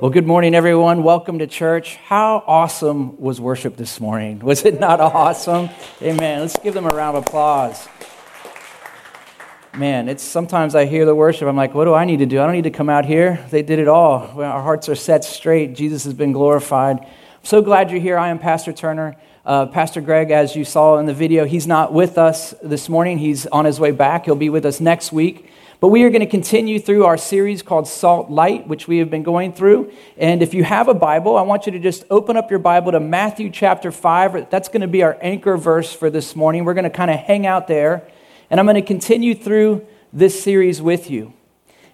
Well, good morning, everyone. Welcome to church. How awesome was worship this morning? Was it not awesome? Amen. Let's give them a round of applause. Man, it's sometimes I hear the worship. I'm like, what do I need to do? I don't need to come out here. They did it all. Our hearts are set straight. Jesus has been glorified. I'm so glad you're here. I am Pastor Turner. Uh, Pastor Greg, as you saw in the video, he's not with us this morning. He's on his way back. He'll be with us next week. But we are going to continue through our series called Salt Light, which we have been going through. And if you have a Bible, I want you to just open up your Bible to Matthew chapter 5. That's going to be our anchor verse for this morning. We're going to kind of hang out there. And I'm going to continue through this series with you.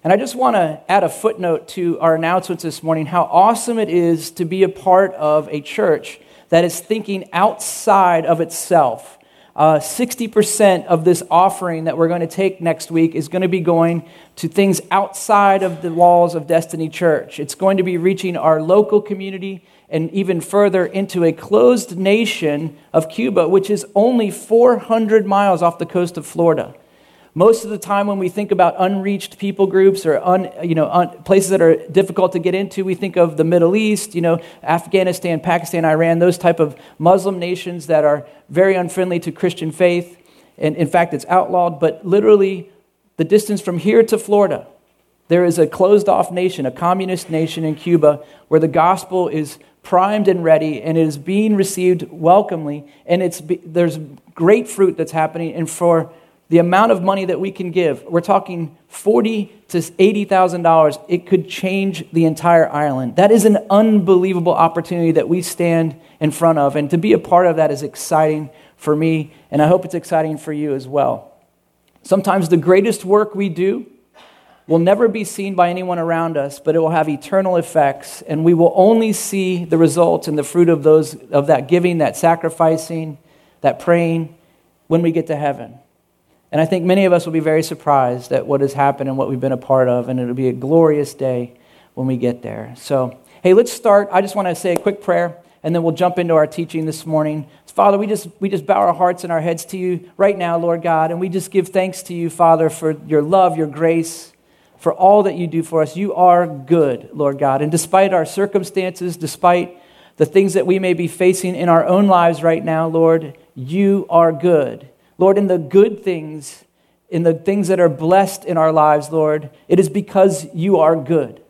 And I just want to add a footnote to our announcements this morning how awesome it is to be a part of a church that is thinking outside of itself uh, 60% of this offering that we're going to take next week is going to be going to things outside of the walls of Destiny Church. It's going to be reaching our local community and even further into a closed nation of Cuba, which is only 400 miles off the coast of Florida. Most of the time, when we think about unreached people groups or un, you know, un, places that are difficult to get into, we think of the Middle East, you know, Afghanistan, Pakistan, Iran, those type of Muslim nations that are very unfriendly to Christian faith. And in fact, it's outlawed. But literally, the distance from here to Florida, there is a closed off nation, a communist nation in Cuba, where the gospel is primed and ready and it is being received welcomely. And it's, there's great fruit that's happening. And for the amount of money that we can give, we're talking forty to eighty thousand dollars. It could change the entire island. That is an unbelievable opportunity that we stand in front of, and to be a part of that is exciting for me, and I hope it's exciting for you as well. Sometimes the greatest work we do will never be seen by anyone around us, but it will have eternal effects, and we will only see the results and the fruit of those of that giving, that sacrificing, that praying when we get to heaven. And I think many of us will be very surprised at what has happened and what we've been a part of, and it'll be a glorious day when we get there. So, hey, let's start. I just want to say a quick prayer, and then we'll jump into our teaching this morning. Father, we just, we just bow our hearts and our heads to you right now, Lord God, and we just give thanks to you, Father, for your love, your grace, for all that you do for us. You are good, Lord God. And despite our circumstances, despite the things that we may be facing in our own lives right now, Lord, you are good. Lord, in the good things, in the things that are blessed in our lives, Lord, it is because you are good.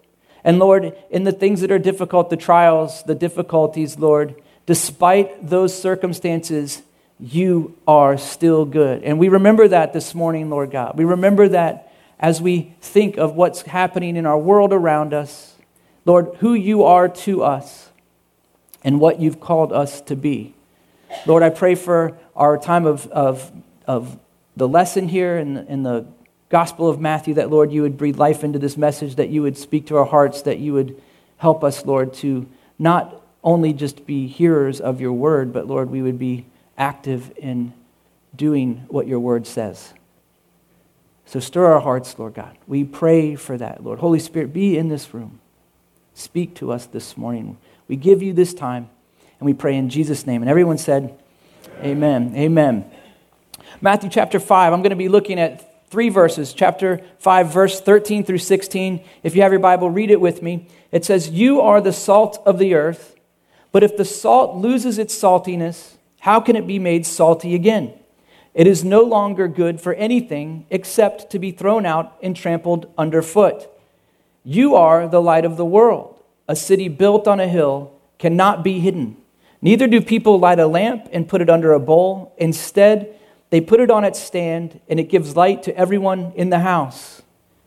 And Lord, in the things that are difficult, the trials, the difficulties, Lord, despite those circumstances, you are still good. And we remember that this morning, Lord God. We remember that as we think of what's happening in our world around us, Lord, who you are to us and what you've called us to be. Lord, I pray for our time of, of, of the lesson here in, in the Gospel of Matthew that, Lord, you would breathe life into this message, that you would speak to our hearts, that you would help us, Lord, to not only just be hearers of your word, but, Lord, we would be active in doing what your word says. So stir our hearts, Lord God. We pray for that, Lord. Holy Spirit, be in this room. Speak to us this morning. We give you this time, and we pray in Jesus' name. And everyone said, Amen. Amen. Matthew chapter 5, I'm going to be looking at three verses. Chapter 5, verse 13 through 16. If you have your Bible, read it with me. It says, You are the salt of the earth, but if the salt loses its saltiness, how can it be made salty again? It is no longer good for anything except to be thrown out and trampled underfoot. You are the light of the world. A city built on a hill cannot be hidden. Neither do people light a lamp and put it under a bowl. Instead, they put it on its stand, and it gives light to everyone in the house.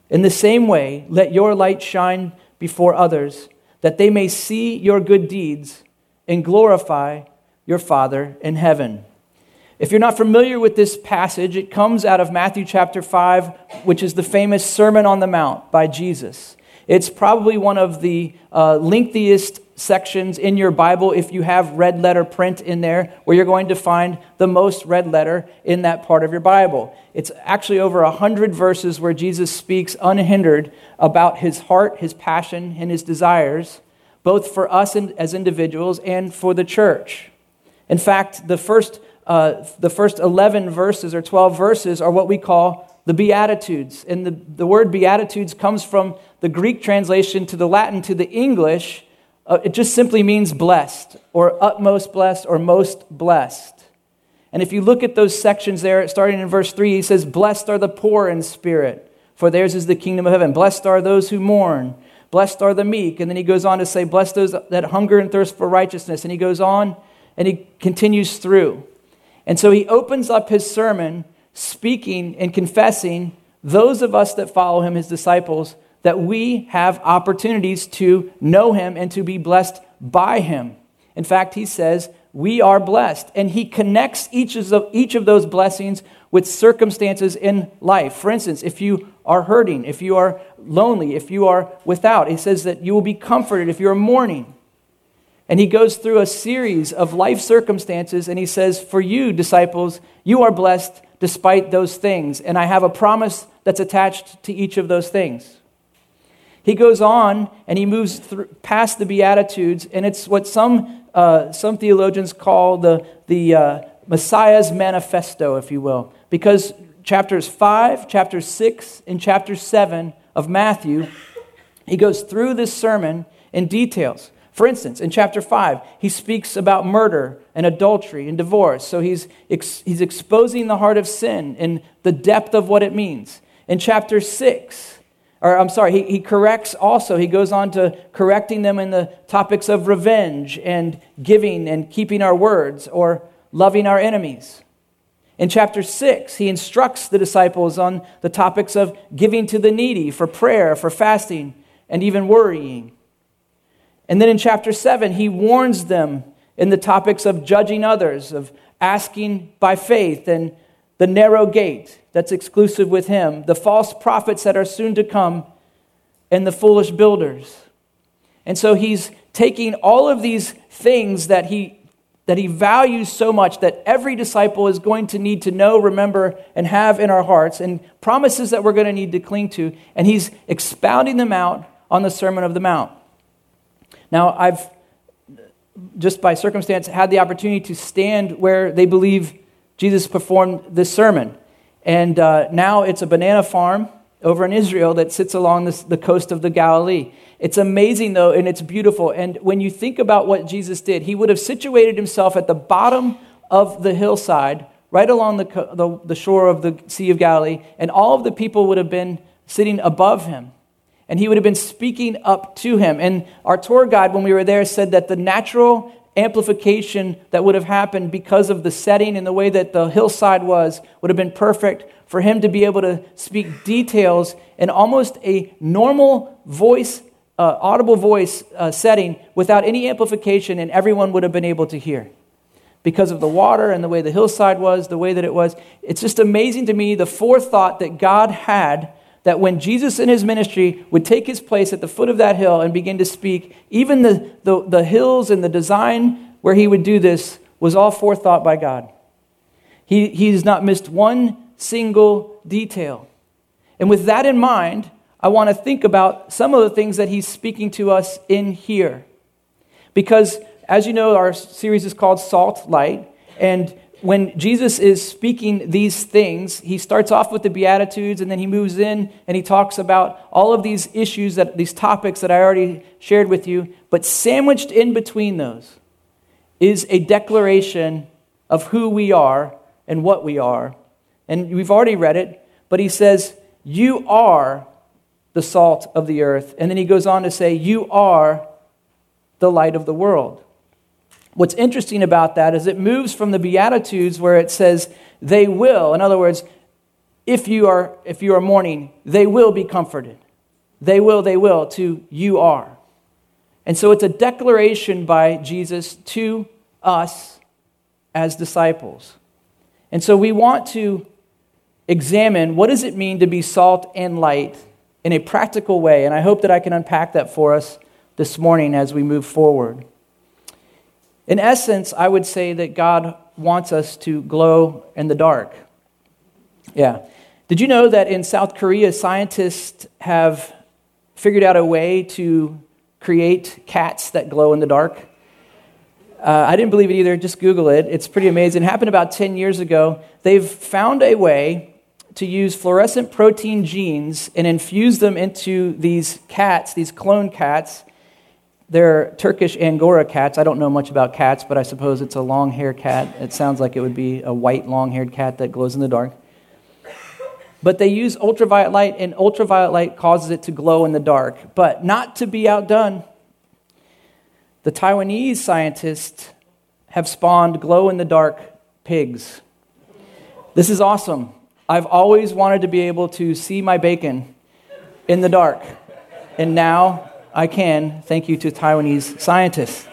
In the same way, let your light shine before others, that they may see your good deeds and glorify your Father in heaven. If you're not familiar with this passage, it comes out of Matthew chapter 5, which is the famous Sermon on the Mount by Jesus. It's probably one of the uh, lengthiest sections in your Bible if you have red letter print in there, where you're going to find the most red letter in that part of your Bible. It's actually over a hundred verses where Jesus speaks unhindered about his heart, his passion, and his desires, both for us as individuals and for the church. In fact, the first, uh, the first 11 verses or 12 verses are what we call the Beatitudes. And the, the word Beatitudes comes from the Greek translation to the Latin to the English. Uh, it just simply means blessed, or utmost blessed, or most blessed. And if you look at those sections there, starting in verse 3, he says, Blessed are the poor in spirit, for theirs is the kingdom of heaven. Blessed are those who mourn. Blessed are the meek. And then he goes on to say, Blessed those that hunger and thirst for righteousness. And he goes on and he continues through. And so he opens up his sermon speaking and confessing, those of us that follow him, his disciples, that we have opportunities to know him and to be blessed by him. In fact, he says, we are blessed. And he connects each of, each of those blessings with circumstances in life. For instance, if you are hurting, if you are lonely, if you are without, he says that you will be comforted if you are mourning. And he goes through a series of life circumstances, and he says, For you, disciples, you are blessed despite those things. And I have a promise that's attached to each of those things. He goes on and he moves through, past the Beatitudes, and it's what some, uh, some theologians call the, the uh, Messiah's manifesto, if you will. Because chapters 5, chapter 6, and chapter 7 of Matthew, he goes through this sermon in details. For instance, in chapter 5, he speaks about murder and adultery and divorce. So he's, ex- he's exposing the heart of sin and the depth of what it means. In chapter 6, or I'm sorry, he, he corrects also, he goes on to correcting them in the topics of revenge and giving and keeping our words or loving our enemies. In chapter 6, he instructs the disciples on the topics of giving to the needy, for prayer, for fasting, and even worrying. And then in chapter 7, he warns them in the topics of judging others, of asking by faith, and the narrow gate that's exclusive with him, the false prophets that are soon to come, and the foolish builders. And so he's taking all of these things that he that he values so much that every disciple is going to need to know, remember, and have in our hearts, and promises that we're going to need to cling to, and he's expounding them out on the Sermon of the Mount. Now, I've just by circumstance had the opportunity to stand where they believe Jesus performed this sermon. And uh, now it's a banana farm over in Israel that sits along this, the coast of the Galilee. It's amazing, though, and it's beautiful. And when you think about what Jesus did, he would have situated himself at the bottom of the hillside, right along the, the, the shore of the Sea of Galilee, and all of the people would have been sitting above him and he would have been speaking up to him. And our tour guide, when we were there, said that the natural amplification that would have happened because of the setting and the way that the hillside was would have been perfect for him to be able to speak details in almost a normal voice, uh, audible voice uh, setting without any amplification, and everyone would have been able to hear. Because of the water and the way the hillside was, the way that it was. It's just amazing to me the forethought that God had that when Jesus in his ministry would take his place at the foot of that hill and begin to speak, even the, the, the hills and the design where he would do this was all forethought by God. He, has not missed one single detail. And with that in mind, I want to think about some of the things that he's speaking to us in here. Because, as you know, our series is called Salt Light. And when Jesus is speaking these things, he starts off with the Beatitudes and then he moves in and he talks about all of these issues, that, these topics that I already shared with you. But sandwiched in between those is a declaration of who we are and what we are. And we've already read it, but he says, You are the salt of the earth. And then he goes on to say, You are the light of the world. What's interesting about that is it moves from the Beatitudes where it says, they will. In other words, if you are, if you are mourning, they will be comforted. They will, they will, to you are. And so it's a declaration by Jesus to us as disciples. And so we want to examine what does it mean to be salt and light in a practical way. And I hope that I can unpack that for us this morning as we move forward. In essence, I would say that God wants us to glow in the dark. Yeah. Did you know that in South Korea, scientists have figured out a way to create cats that glow in the dark? Uh, I didn't believe it either. Just Google it. It's pretty amazing. It happened about 10 years ago. They've found a way to use fluorescent protein genes and infuse them into these cats, these clone cats. They're Turkish Angora cats. I don't know much about cats, but I suppose it's a long haired cat. It sounds like it would be a white, long haired cat that glows in the dark. But they use ultraviolet light, and ultraviolet light causes it to glow in the dark. But not to be outdone, the Taiwanese scientists have spawned glow in the dark pigs. This is awesome. I've always wanted to be able to see my bacon in the dark. And now I can, thank you to Taiwanese scientists.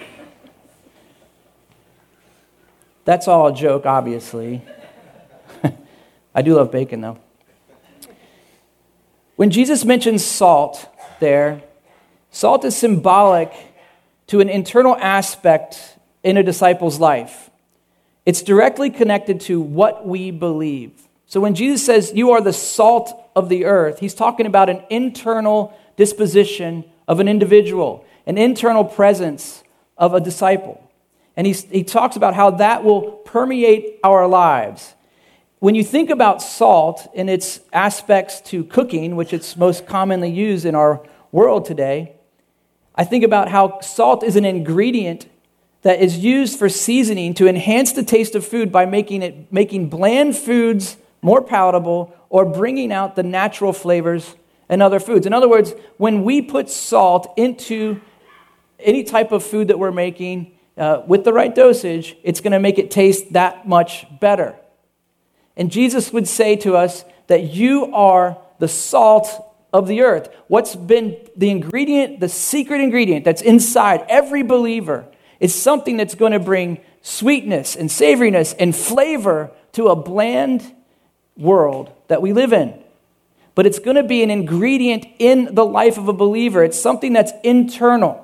That's all a joke, obviously. I do love bacon, though. When Jesus mentions salt there, salt is symbolic to an internal aspect in a disciple's life. It's directly connected to what we believe. So when Jesus says, You are the salt of the earth, he's talking about an internal disposition of an individual, an internal presence of a disciple. And he, he talks about how that will permeate our lives. When you think about salt and its aspects to cooking, which it's most commonly used in our world today, I think about how salt is an ingredient that is used for seasoning to enhance the taste of food by making it making bland foods more palatable or bringing out the natural flavors in other foods. In other words, when we put salt into any type of food that we're making uh, with the right dosage, it's going to make it taste that much better. And Jesus would say to us that you are the salt of the earth. What's been the ingredient, the secret ingredient that's inside every believer is something that's going to bring sweetness and savoriness and flavor to a bland world that we live in. But it's going to be an ingredient in the life of a believer. It's something that's internal.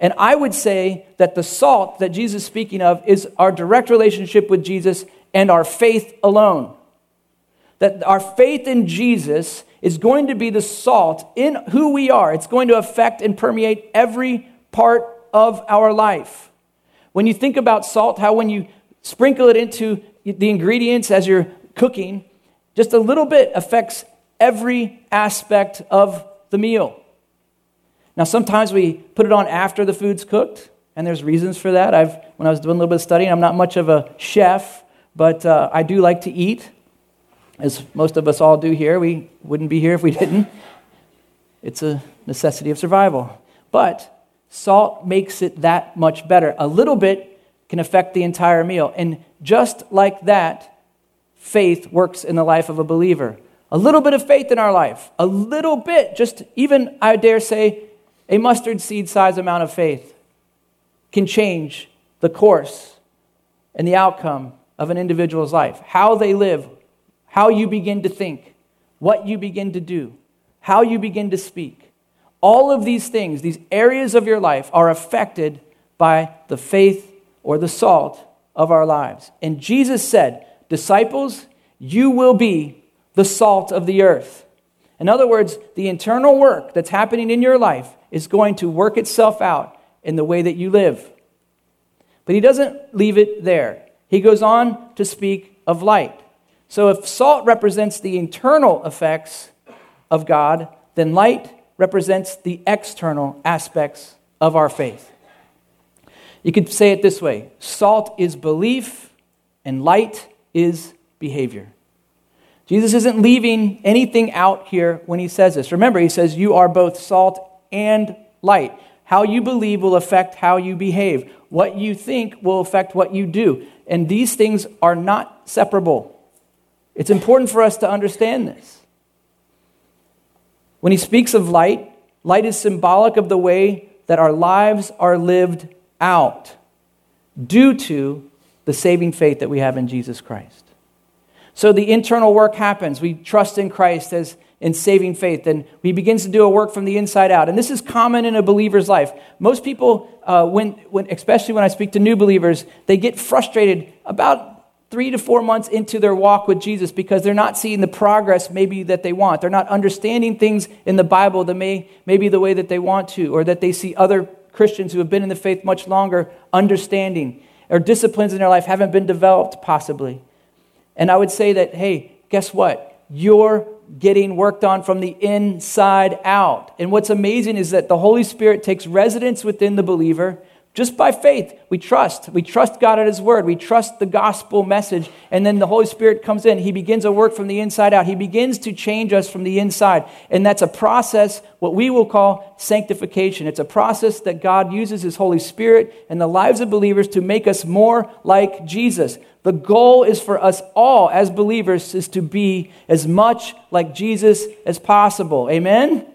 And I would say that the salt that Jesus is speaking of is our direct relationship with Jesus and our faith alone. That our faith in Jesus is going to be the salt in who we are. It's going to affect and permeate every part of our life. When you think about salt, how when you sprinkle it into the ingredients as you're cooking, just a little bit affects every aspect of the meal. Now, sometimes we put it on after the food's cooked, and there's reasons for that. I've, when I was doing a little bit of studying, I'm not much of a chef, but uh, I do like to eat, as most of us all do here. We wouldn't be here if we didn't. It's a necessity of survival. But salt makes it that much better. A little bit can affect the entire meal. And just like that, faith works in the life of a believer. A little bit of faith in our life, a little bit, just even, I dare say, a mustard seed size amount of faith can change the course and the outcome of an individual's life. How they live, how you begin to think, what you begin to do, how you begin to speak. All of these things, these areas of your life, are affected by the faith or the salt of our lives. And Jesus said, Disciples, you will be the salt of the earth. In other words, the internal work that's happening in your life is going to work itself out in the way that you live. But he doesn't leave it there. He goes on to speak of light. So if salt represents the internal effects of God, then light represents the external aspects of our faith. You could say it this way salt is belief, and light is behavior. Jesus isn't leaving anything out here when he says this. Remember, he says, You are both salt and light. How you believe will affect how you behave. What you think will affect what you do. And these things are not separable. It's important for us to understand this. When he speaks of light, light is symbolic of the way that our lives are lived out due to the saving faith that we have in Jesus Christ. So the internal work happens. We trust in Christ as in saving faith, and he begins to do a work from the inside out. And this is common in a believer's life. Most people, uh, when, when, especially when I speak to new believers, they get frustrated about three to four months into their walk with Jesus because they're not seeing the progress maybe that they want. They're not understanding things in the Bible that may maybe the way that they want to, or that they see other Christians who have been in the faith much longer understanding, or disciplines in their life haven't been developed possibly. And I would say that, hey, guess what? you're getting worked on from the inside out. And what's amazing is that the Holy Spirit takes residence within the believer just by faith, we trust. We trust God at His Word. We trust the gospel message. And then the Holy Spirit comes in. He begins a work from the inside out. He begins to change us from the inside. And that's a process, what we will call sanctification. It's a process that God uses His Holy Spirit in the lives of believers to make us more like Jesus. The goal is for us all as believers is to be as much like Jesus as possible. Amen?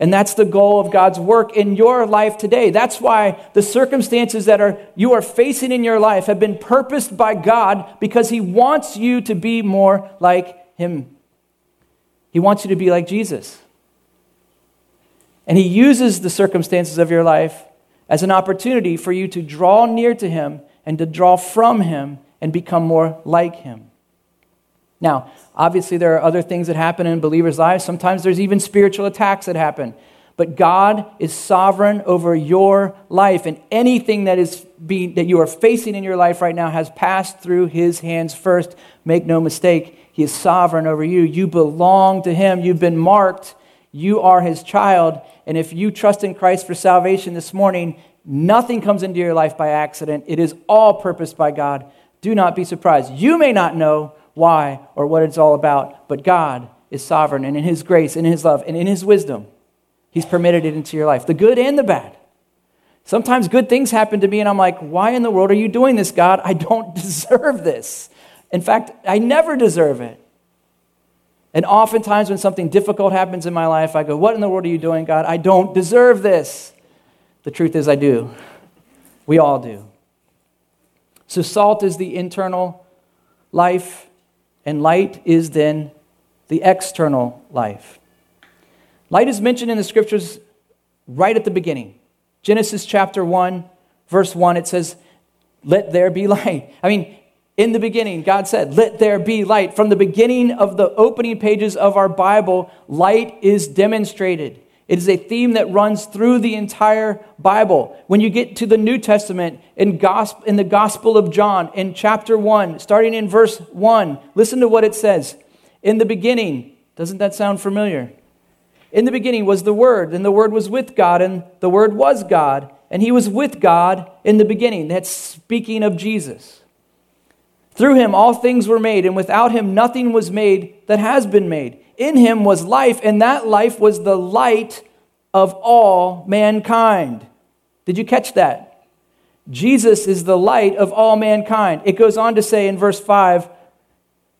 And that's the goal of God's work in your life today. That's why the circumstances that are you are facing in your life have been purposed by God because he wants you to be more like him. He wants you to be like Jesus. And he uses the circumstances of your life as an opportunity for you to draw near to him and to draw from him and become more like him. Now, obviously, there are other things that happen in believers' lives. Sometimes there's even spiritual attacks that happen. But God is sovereign over your life, and anything that is being, that you are facing in your life right now has passed through His hands first. Make no mistake, He is sovereign over you. You belong to Him. You've been marked. You are His child. And if you trust in Christ for salvation this morning, nothing comes into your life by accident. It is all purposed by God. Do not be surprised. You may not know why or what it's all about, but God is sovereign, and in His grace, and in His love, and in His wisdom, He's permitted it into your life the good and the bad. Sometimes good things happen to me, and I'm like, why in the world are you doing this, God? I don't deserve this. In fact, I never deserve it. And oftentimes, when something difficult happens in my life, I go, What in the world are you doing, God? I don't deserve this. The truth is, I do. We all do. So, salt is the internal life, and light is then the external life. Light is mentioned in the scriptures right at the beginning. Genesis chapter 1, verse 1, it says, Let there be light. I mean, in the beginning, God said, Let there be light. From the beginning of the opening pages of our Bible, light is demonstrated. It is a theme that runs through the entire Bible. When you get to the New Testament, in, gospel, in the Gospel of John, in chapter 1, starting in verse 1, listen to what it says. In the beginning, doesn't that sound familiar? In the beginning was the Word, and the Word was with God, and the Word was God, and He was with God in the beginning. That's speaking of Jesus. Through Him all things were made, and without Him nothing was made that has been made. In him was life, and that life was the light of all mankind. Did you catch that? Jesus is the light of all mankind. It goes on to say in verse 5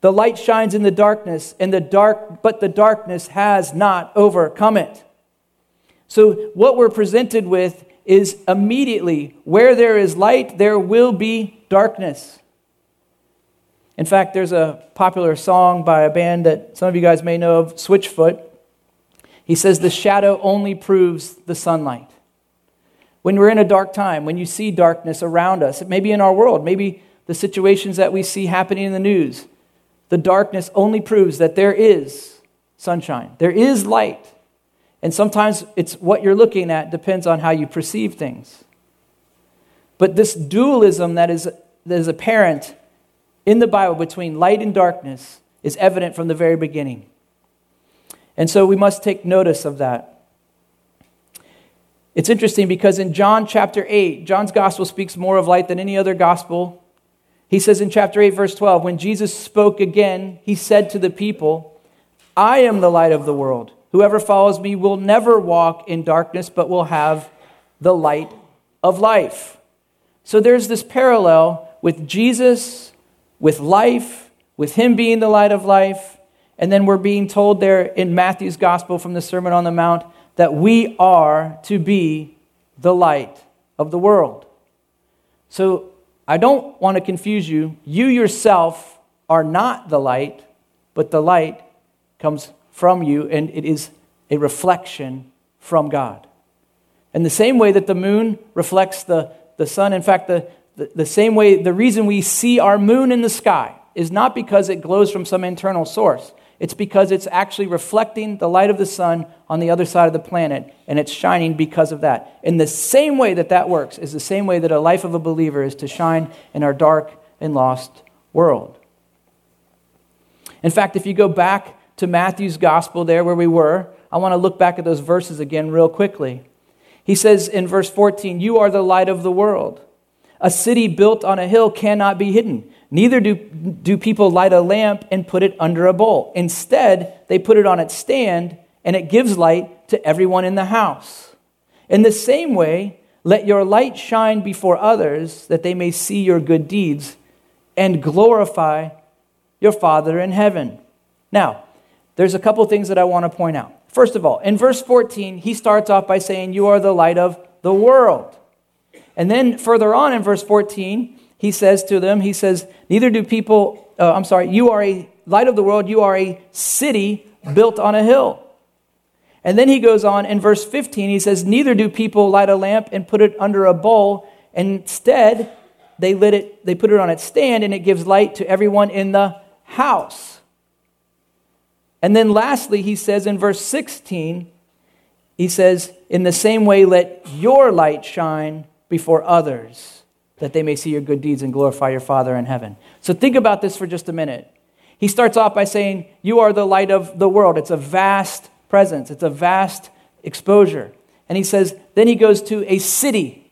the light shines in the darkness, and the dark, but the darkness has not overcome it. So, what we're presented with is immediately where there is light, there will be darkness. In fact, there's a popular song by a band that some of you guys may know of, Switchfoot. He says, The shadow only proves the sunlight. When we're in a dark time, when you see darkness around us, maybe in our world, maybe the situations that we see happening in the news, the darkness only proves that there is sunshine, there is light. And sometimes it's what you're looking at depends on how you perceive things. But this dualism that is, that is apparent in the Bible between light and darkness is evident from the very beginning. And so we must take notice of that. It's interesting because in John chapter 8, John's gospel speaks more of light than any other gospel. He says in chapter 8, verse 12, when Jesus spoke again, he said to the people, I am the light of the world. Whoever follows me will never walk in darkness, but will have the light of life. So there's this parallel with Jesus with life, with Him being the light of life. And then we're being told there in Matthew's gospel from the Sermon on the Mount that we are to be the light of the world. So I don't want to confuse you. You yourself are not the light, but the light comes from you, and it is a reflection from God. In the same way that the moon reflects the, the sun, in fact, the, the, the same way, the reason we see our moon in the sky is not because it glows from some internal source. It's because it's actually reflecting the light of the sun on the other side of the planet, and it's shining because of that. In the same way that that works is the same way that a life of a believer is to shine in our dark and lost world. In fact, if you go back to Matthew's gospel, there where we were, I want to look back at those verses again real quickly. He says in verse 14, You are the light of the world. A city built on a hill cannot be hidden. Neither do, do people light a lamp and put it under a bowl. Instead, they put it on its stand, and it gives light to everyone in the house. In the same way, let your light shine before others, that they may see your good deeds and glorify your Father in heaven. Now, there's a couple things that I want to point out. First of all, in verse 14, he starts off by saying, You are the light of the world. And then further on in verse 14, he says to them, He says, Neither do people, uh, I'm sorry, you are a light of the world, you are a city built on a hill. And then he goes on in verse 15, he says, Neither do people light a lamp and put it under a bowl. Instead, they lit it, they put it on its stand, and it gives light to everyone in the house. And then lastly, he says in verse 16, he says, In the same way, let your light shine before others, that they may see your good deeds and glorify your Father in heaven. So think about this for just a minute. He starts off by saying, You are the light of the world. It's a vast presence, it's a vast exposure. And he says, Then he goes to a city.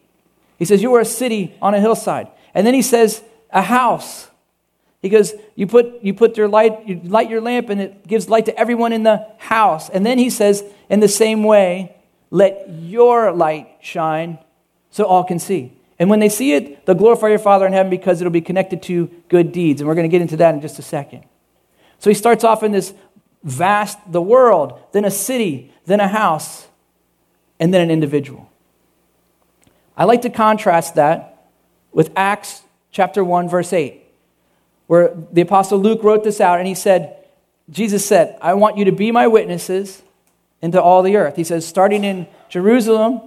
He says, You are a city on a hillside. And then he says, A house. He goes, you put, you put your light, you light your lamp, and it gives light to everyone in the house. And then he says, in the same way, let your light shine so all can see. And when they see it, they'll glorify your Father in heaven because it'll be connected to good deeds. And we're going to get into that in just a second. So he starts off in this vast, the world, then a city, then a house, and then an individual. I like to contrast that with Acts chapter 1, verse 8, where the Apostle Luke wrote this out and he said, Jesus said, I want you to be my witnesses into all the earth. He says, starting in Jerusalem,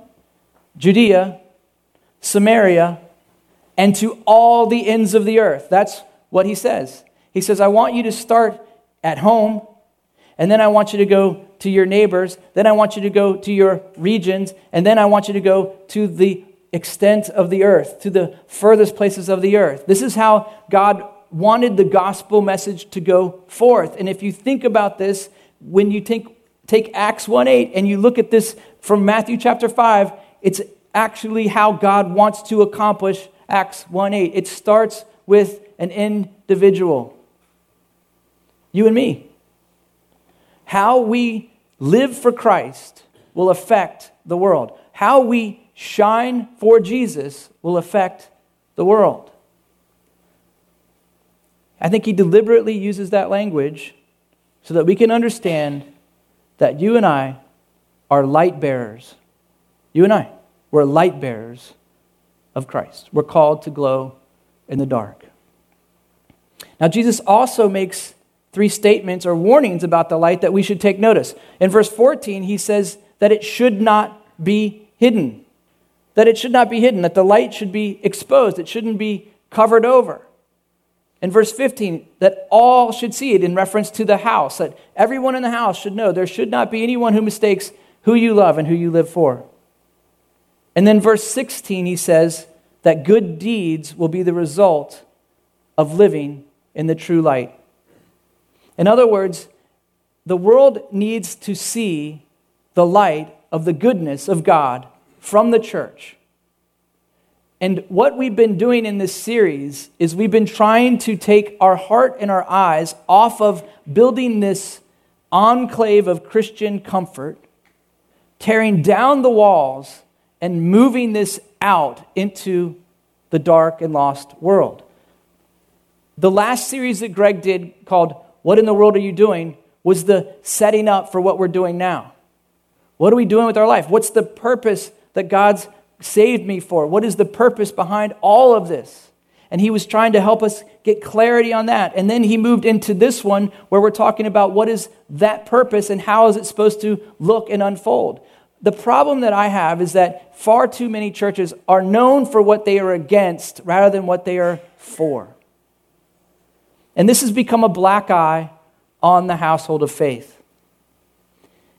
Judea, Samaria, and to all the ends of the earth. That's what he says. He says, I want you to start at home, and then I want you to go to your neighbors, then I want you to go to your regions, and then I want you to go to the extent of the earth, to the furthest places of the earth. This is how God wanted the gospel message to go forth. And if you think about this, when you think, take Acts 1 8 and you look at this from Matthew chapter 5, it's actually how God wants to accomplish Acts 1 8. It starts with an individual. You and me. How we live for Christ will affect the world. How we shine for Jesus will affect the world. I think he deliberately uses that language so that we can understand that you and I are light bearers. You and I. We're light bearers of Christ. We're called to glow in the dark. Now, Jesus also makes three statements or warnings about the light that we should take notice. In verse 14, he says that it should not be hidden. That it should not be hidden, that the light should be exposed, it shouldn't be covered over. In verse 15, that all should see it in reference to the house, that everyone in the house should know there should not be anyone who mistakes who you love and who you live for. And then verse 16, he says that good deeds will be the result of living in the true light. In other words, the world needs to see the light of the goodness of God from the church. And what we've been doing in this series is we've been trying to take our heart and our eyes off of building this enclave of Christian comfort, tearing down the walls and moving this out into the dark and lost world. The last series that Greg did called What in the World Are You Doing was the setting up for what we're doing now. What are we doing with our life? What's the purpose that God's saved me for? What is the purpose behind all of this? And he was trying to help us get clarity on that. And then he moved into this one where we're talking about what is that purpose and how is it supposed to look and unfold the problem that I have is that far too many churches are known for what they are against rather than what they are for. And this has become a black eye on the household of faith.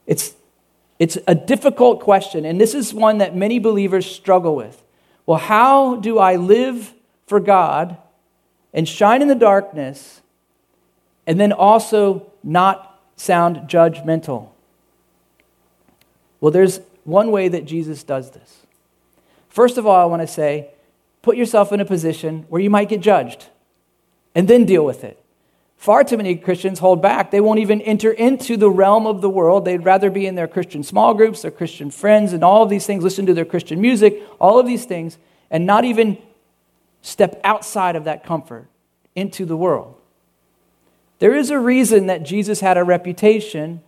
It's, it's a difficult question, and this is one that many believers struggle with. Well, how do I live for God and shine in the darkness and then also not sound judgmental. Well, there's one way that Jesus does this. First of all, I want to say, put yourself in a position where you might get judged and then deal with it. Far too many Christians hold back. They won't even enter into the realm of the world. They'd rather be in their Christian small groups, their Christian friends, and all of these things, listen to their Christian music, all of these things, and not even step outside of that comfort into the world. There is a reason that Jesus had a reputation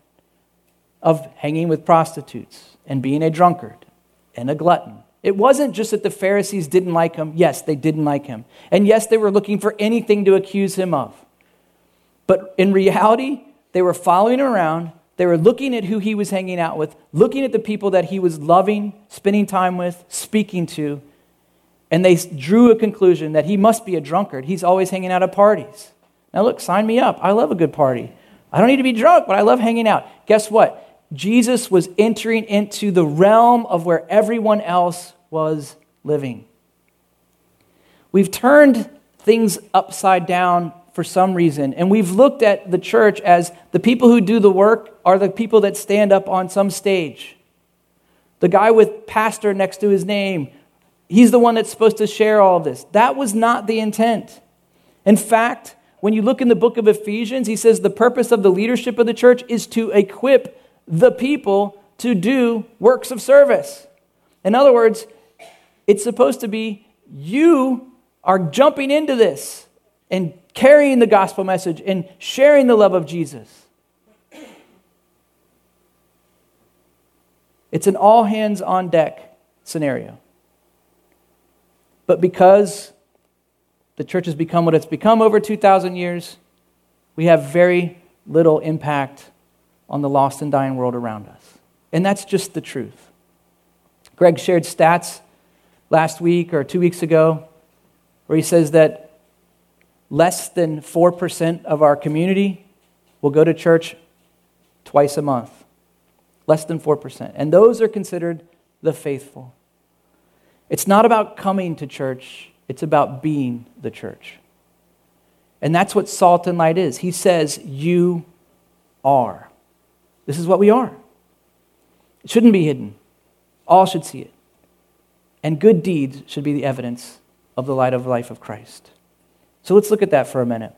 of hanging with prostitutes and being a drunkard and a glutton. It wasn't just that the Pharisees didn't like him. Yes, they didn't like him. And yes, they were looking for anything to accuse him of. But in reality, they were following him around. They were looking at who he was hanging out with, looking at the people that he was loving, spending time with, speaking to. And they drew a conclusion that he must be a drunkard. He's always hanging out at parties. Now, look, sign me up. I love a good party. I don't need to be drunk, but I love hanging out. Guess what? Jesus was entering into the realm of where everyone else was living. We've turned things upside down for some reason, and we've looked at the church as the people who do the work are the people that stand up on some stage. The guy with pastor next to his name, he's the one that's supposed to share all of this. That was not the intent. In fact, when you look in the book of Ephesians, he says the purpose of the leadership of the church is to equip the people to do works of service. In other words, it's supposed to be you are jumping into this and carrying the gospel message and sharing the love of Jesus. It's an all hands on deck scenario. But because the church has become what it's become over 2,000 years, we have very little impact on the lost and dying world around us. And that's just the truth. Greg shared stats last week or two weeks ago where he says that less than 4% of our community will go to church twice a month. Less than 4%. And those are considered the faithful. It's not about coming to church, it's about being the church. And that's what salt and light is. He says, You are. This is what we are. It shouldn't be hidden. All should see it. And good deeds should be the evidence of the light of life of Christ. So let's look at that for a minute.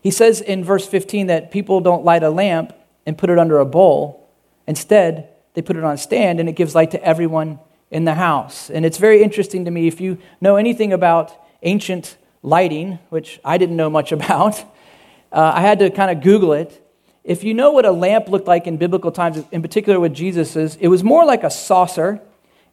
He says in verse 15 that people don't light a lamp and put it under a bowl. Instead, they put it on a stand and it gives light to everyone in the house. And it's very interesting to me if you know anything about ancient lighting, which I didn't know much about. Uh, I had to kind of Google it. If you know what a lamp looked like in biblical times, in particular with Jesus's, it was more like a saucer,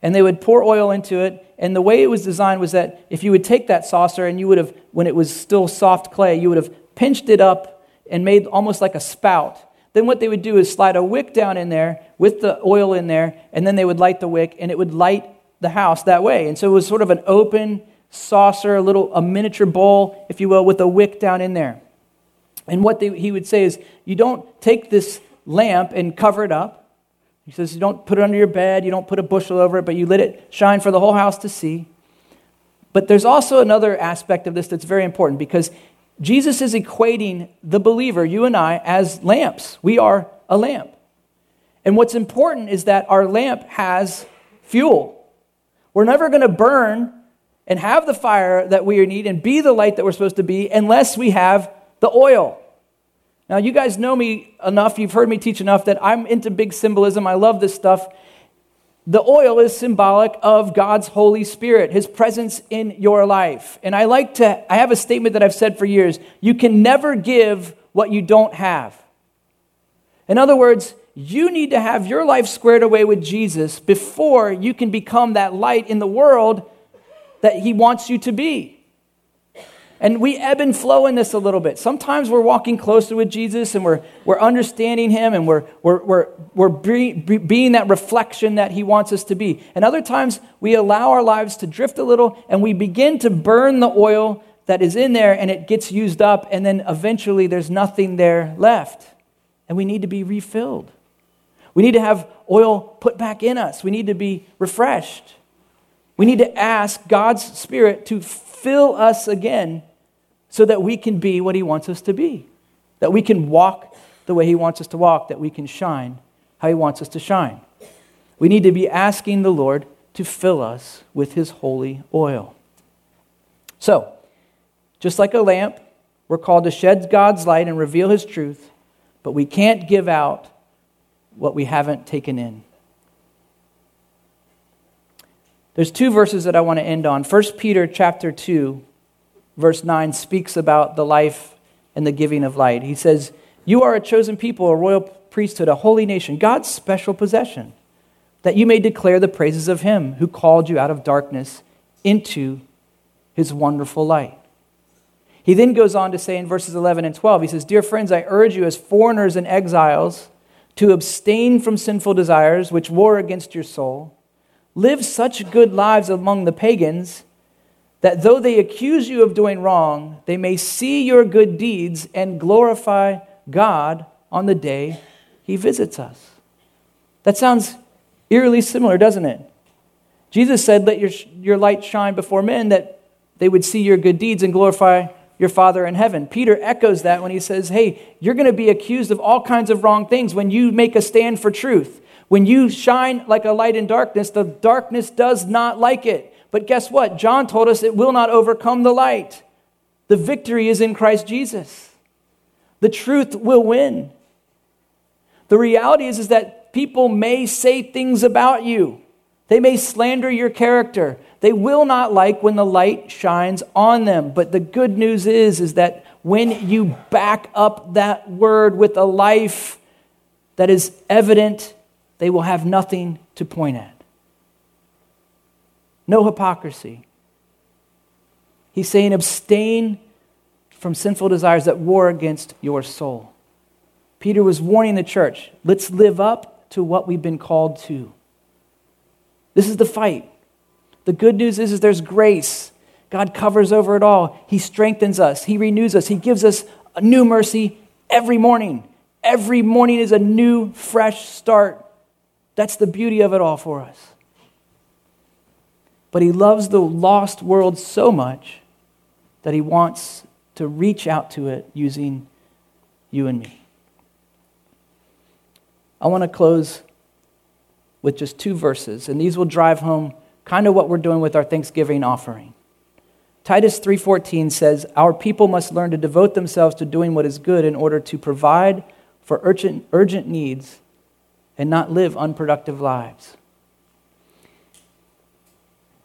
and they would pour oil into it. And the way it was designed was that if you would take that saucer and you would have, when it was still soft clay, you would have pinched it up and made almost like a spout. Then what they would do is slide a wick down in there with the oil in there, and then they would light the wick, and it would light the house that way. And so it was sort of an open saucer, a little a miniature bowl, if you will, with a wick down in there. And what they, he would say is, you don't take this lamp and cover it up. He says, you don't put it under your bed, you don't put a bushel over it, but you let it shine for the whole house to see. But there's also another aspect of this that's very important because Jesus is equating the believer, you and I, as lamps. We are a lamp. And what's important is that our lamp has fuel. We're never going to burn and have the fire that we need and be the light that we're supposed to be unless we have the oil. Now, you guys know me enough, you've heard me teach enough that I'm into big symbolism. I love this stuff. The oil is symbolic of God's Holy Spirit, His presence in your life. And I like to, I have a statement that I've said for years you can never give what you don't have. In other words, you need to have your life squared away with Jesus before you can become that light in the world that He wants you to be. And we ebb and flow in this a little bit. Sometimes we're walking closer with Jesus and we're, we're understanding Him and we're, we're, we're, we're be, be, being that reflection that He wants us to be. And other times we allow our lives to drift a little and we begin to burn the oil that is in there and it gets used up and then eventually there's nothing there left. And we need to be refilled. We need to have oil put back in us. We need to be refreshed. We need to ask God's Spirit to fill us again so that we can be what He wants us to be. that we can walk the way He wants us to walk, that we can shine how He wants us to shine. We need to be asking the Lord to fill us with His holy oil. So, just like a lamp, we're called to shed God's light and reveal His truth, but we can't give out what we haven't taken in. There's two verses that I want to end on. 1 Peter chapter 2, verse 9 speaks about the life and the giving of light. He says, You are a chosen people, a royal priesthood, a holy nation, God's special possession, that you may declare the praises of him who called you out of darkness into his wonderful light. He then goes on to say in verses 11 and 12, he says, Dear friends, I urge you as foreigners and exiles to abstain from sinful desires which war against your soul Live such good lives among the pagans that though they accuse you of doing wrong, they may see your good deeds and glorify God on the day he visits us. That sounds eerily similar, doesn't it? Jesus said, Let your, your light shine before men that they would see your good deeds and glorify your Father in heaven. Peter echoes that when he says, Hey, you're going to be accused of all kinds of wrong things when you make a stand for truth. When you shine like a light in darkness, the darkness does not like it. But guess what? John told us it will not overcome the light. The victory is in Christ Jesus. The truth will win. The reality is, is that people may say things about you. They may slander your character. They will not like when the light shines on them. But the good news is, is that when you back up that word with a life that is evident they will have nothing to point at. No hypocrisy. He's saying, abstain from sinful desires that war against your soul. Peter was warning the church let's live up to what we've been called to. This is the fight. The good news is, is there's grace. God covers over it all. He strengthens us, He renews us, He gives us a new mercy every morning. Every morning is a new, fresh start. That's the beauty of it all for us. But he loves the lost world so much that he wants to reach out to it using you and me. I want to close with just two verses, and these will drive home kind of what we're doing with our Thanksgiving offering. Titus 3:14 says, "Our people must learn to devote themselves to doing what is good in order to provide for urgent, urgent needs and not live unproductive lives.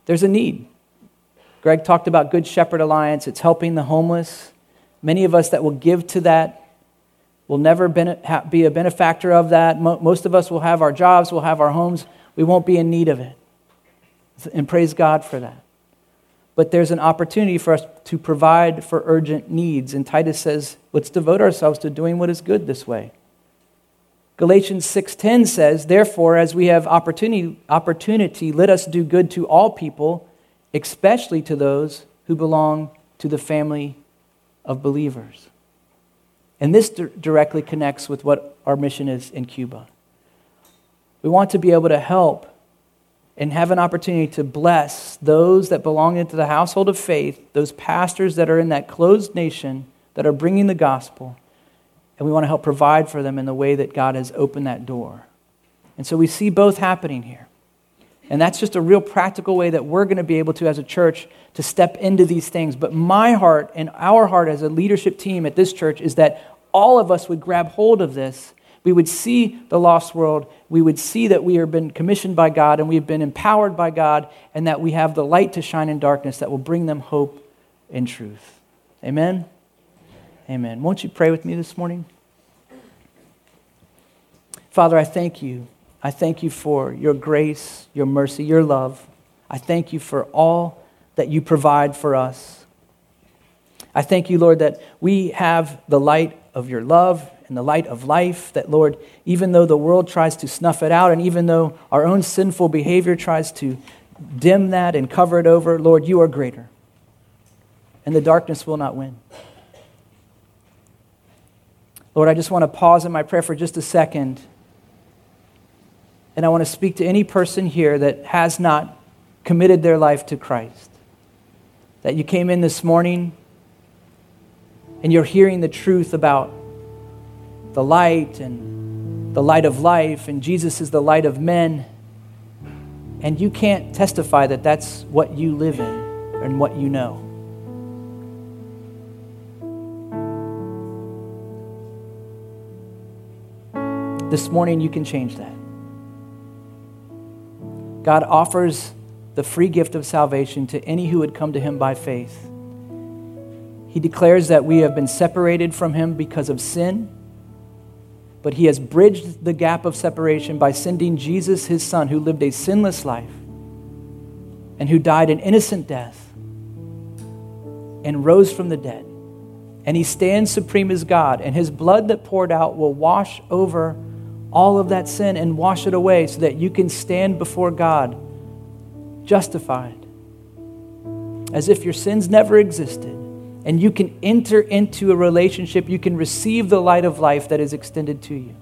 There's a need. Greg talked about Good Shepherd Alliance, it's helping the homeless. Many of us that will give to that will never be a benefactor of that. Most of us will have our jobs, we'll have our homes, we won't be in need of it. And praise God for that. But there's an opportunity for us to provide for urgent needs. And Titus says, let's devote ourselves to doing what is good this way. Galatians 6:10 says, "Therefore, as we have opportunity, opportunity, let us do good to all people, especially to those who belong to the family of believers." And this directly connects with what our mission is in Cuba. We want to be able to help and have an opportunity to bless those that belong into the household of faith, those pastors that are in that closed nation that are bringing the gospel and we want to help provide for them in the way that God has opened that door. And so we see both happening here. And that's just a real practical way that we're going to be able to, as a church, to step into these things. But my heart and our heart as a leadership team at this church is that all of us would grab hold of this. We would see the lost world. We would see that we have been commissioned by God and we've been empowered by God, and that we have the light to shine in darkness that will bring them hope and truth. Amen? Amen. Won't you pray with me this morning? Father, I thank you. I thank you for your grace, your mercy, your love. I thank you for all that you provide for us. I thank you, Lord, that we have the light of your love and the light of life. That, Lord, even though the world tries to snuff it out, and even though our own sinful behavior tries to dim that and cover it over, Lord, you are greater. And the darkness will not win. Lord, I just want to pause in my prayer for just a second. And I want to speak to any person here that has not committed their life to Christ. That you came in this morning and you're hearing the truth about the light and the light of life, and Jesus is the light of men. And you can't testify that that's what you live in and what you know. This morning, you can change that. God offers the free gift of salvation to any who would come to him by faith. He declares that we have been separated from him because of sin, but he has bridged the gap of separation by sending Jesus, his son, who lived a sinless life and who died an innocent death and rose from the dead. And he stands supreme as God, and his blood that poured out will wash over all of that sin and wash it away so that you can stand before God justified, as if your sins never existed. And you can enter into a relationship, you can receive the light of life that is extended to you.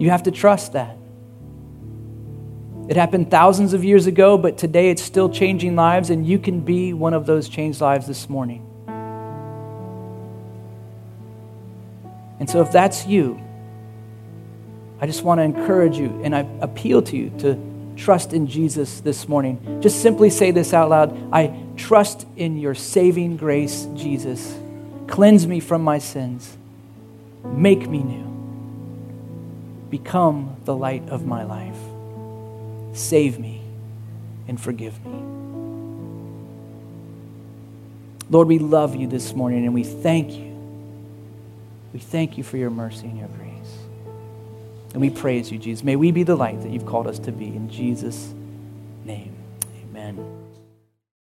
You have to trust that. It happened thousands of years ago, but today it's still changing lives, and you can be one of those changed lives this morning. And so, if that's you, I just want to encourage you and I appeal to you to trust in Jesus this morning. Just simply say this out loud I trust in your saving grace, Jesus. Cleanse me from my sins, make me new, become the light of my life. Save me and forgive me. Lord, we love you this morning and we thank you. We thank you for your mercy and your grace. And we praise you, Jesus. May we be the light that you've called us to be. In Jesus' name, amen.